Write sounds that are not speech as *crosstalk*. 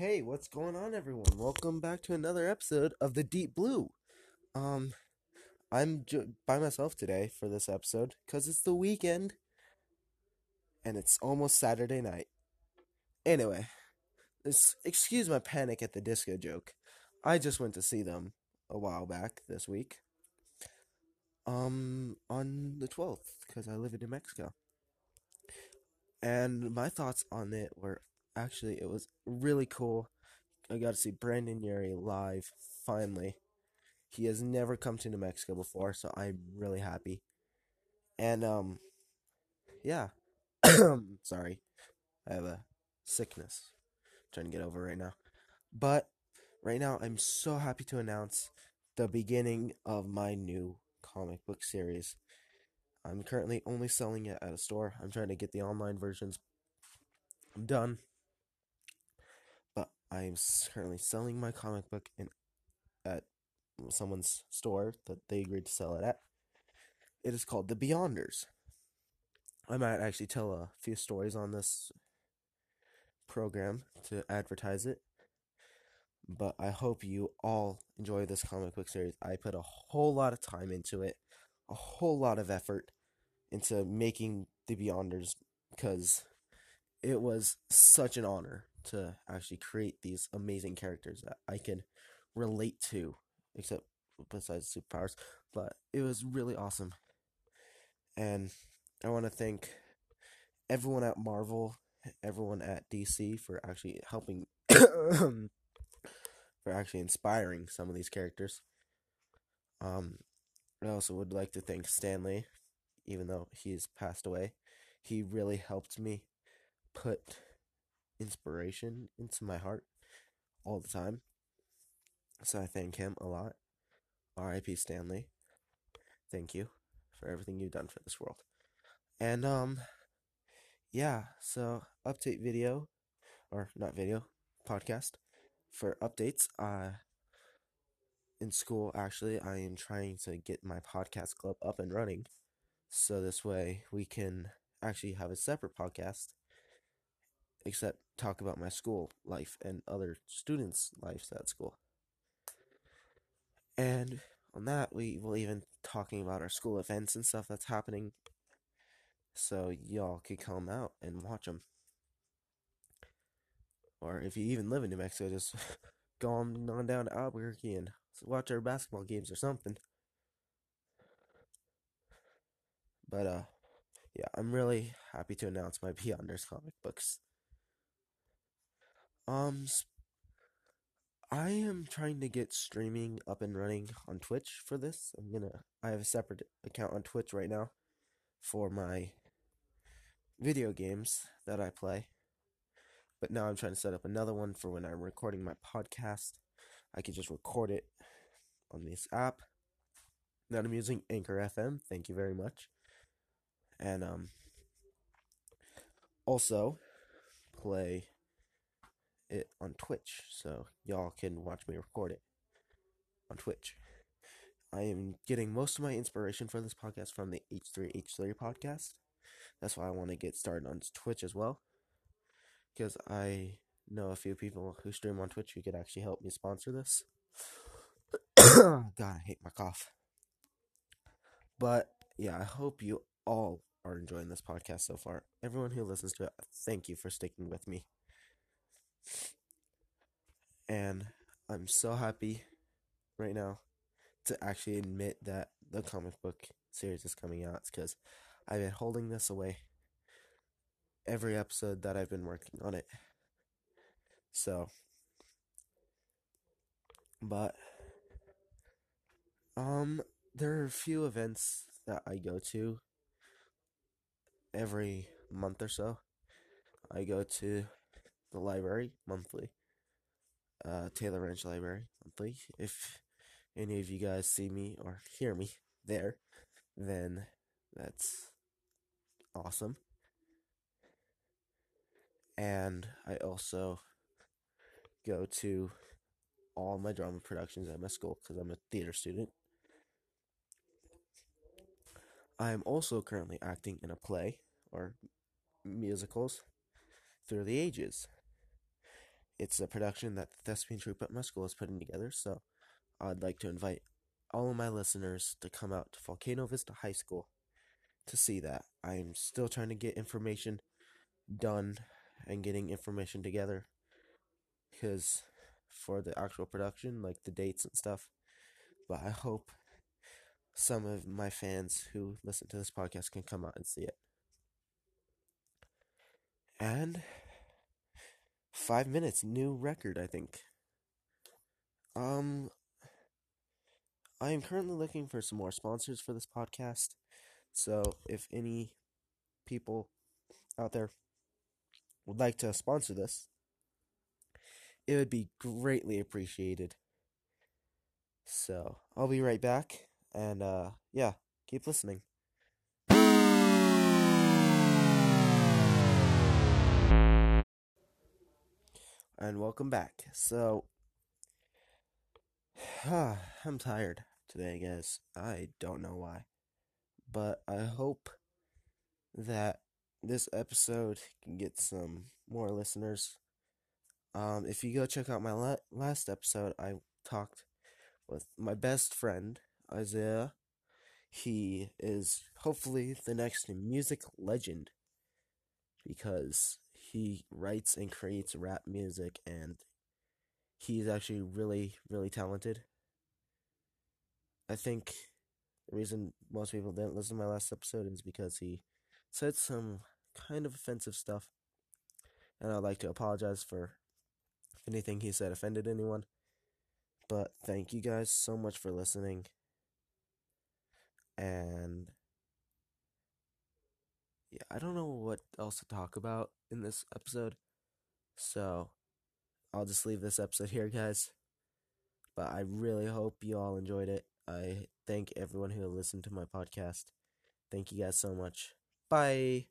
Hey, what's going on, everyone? Welcome back to another episode of the Deep Blue. Um, I'm ju- by myself today for this episode because it's the weekend and it's almost Saturday night. Anyway, this excuse my panic at the disco joke. I just went to see them a while back this week. Um, on the 12th because I live in New Mexico. And my thoughts on it were actually it was really cool. I got to see Brendon Urie live finally. He has never come to New Mexico before, so I'm really happy. And um yeah. *coughs* Sorry. I have a sickness I'm trying to get over right now. But right now I'm so happy to announce the beginning of my new comic book series. I'm currently only selling it at a store. I'm trying to get the online versions I'm done I am currently selling my comic book in at someone's store that they agreed to sell it at. It is called The Beyonders. I might actually tell a few stories on this program to advertise it. But I hope you all enjoy this comic book series. I put a whole lot of time into it, a whole lot of effort into making The Beyonders because it was such an honor to actually create these amazing characters that I can relate to, except besides superpowers. But it was really awesome. And I want to thank everyone at Marvel, everyone at DC for actually helping, *coughs* for actually inspiring some of these characters. Um, I also would like to thank Stan Lee, even though he's passed away. He really helped me put inspiration into my heart all the time. So I thank him a lot. R.I.P. Stan Lee. Thank you for everything you've done for this world. And um yeah, so update video or not video, podcast for updates. Uh in school actually I am trying to get my podcast club up and running so this way we can actually have a separate podcast except talk about my school life and other students' lives at school. And on that, we will even talking about our school events and stuff that's happening, so y'all could come out and watch them. Or if you even live in New Mexico, just *laughs* go on, down to Albuquerque and watch our basketball games or something. But uh, yeah, I'm really happy to announce my *laughs* Beyonders comic books um, I am trying to get streaming up and running on Twitch for this. I'm gonna. I have a separate account on Twitch right now for my video games that I play. But now I'm trying to set up another one for when I'm recording my podcast. I can just record it on this app. that I'm using Anchor FM. Thank you very much. And um also play it on Twitch, so y'all can watch me record it on Twitch. I am getting most of my inspiration for this podcast from the H3H3 podcast. That's why I want to get started on Twitch as well. Because I know a few people who stream on Twitch who could actually help me sponsor this. *coughs* God, I hate my cough. But yeah, I hope you all are enjoying this podcast so far. Everyone who listens to it, thank you for sticking with me. And I'm so happy right now to actually admit that the comic book series is coming out because I've been holding this away every episode that I've been working on it. So, but, um, there are a few events that I go to every month or so. I go to the library monthly. Uh, Taylor Ranch Library monthly. If any of you guys see me or hear me there, then that's awesome. And I also go to all my drama productions at my school because I'm a theater student. I am also currently acting in a play or musicals through the ages it's a production that the Thespian Troupe at my school is putting together, so I'd like to invite all of my listeners to come out to Volcano Vista High School to see that. I'm still trying to get information done and getting information together because for the actual production, like the dates and stuff. But I hope some of my fans who listen to this podcast can come out and see it. And five minutes, new record, I think. Um, I am currently looking for some more sponsors for this podcast. So if any people out there would like to sponsor this, it would be greatly appreciated. So I'll be right back, and uh, yeah, keep listening. And welcome back. So, *sighs* I'm tired today, guys. I don't know why. But I hope that this episode can get some more listeners. Um, if you go check out my la- last episode, I talked with my best friend, Isaiah. He is hopefully the next music legend because he writes and creates rap music and he's actually really, really talented. I think the reason most people didn't listen to my last episode is because he said some kind of offensive stuff. And I'd like to apologize for if anything he said offended anyone. But thank you guys so much for listening. And yeah, I don't know what else to talk about in this episode. So I'll just leave this episode here, guys. But I really hope you all enjoyed it. I thank everyone who listened to my podcast. Thank you guys so much. Bye.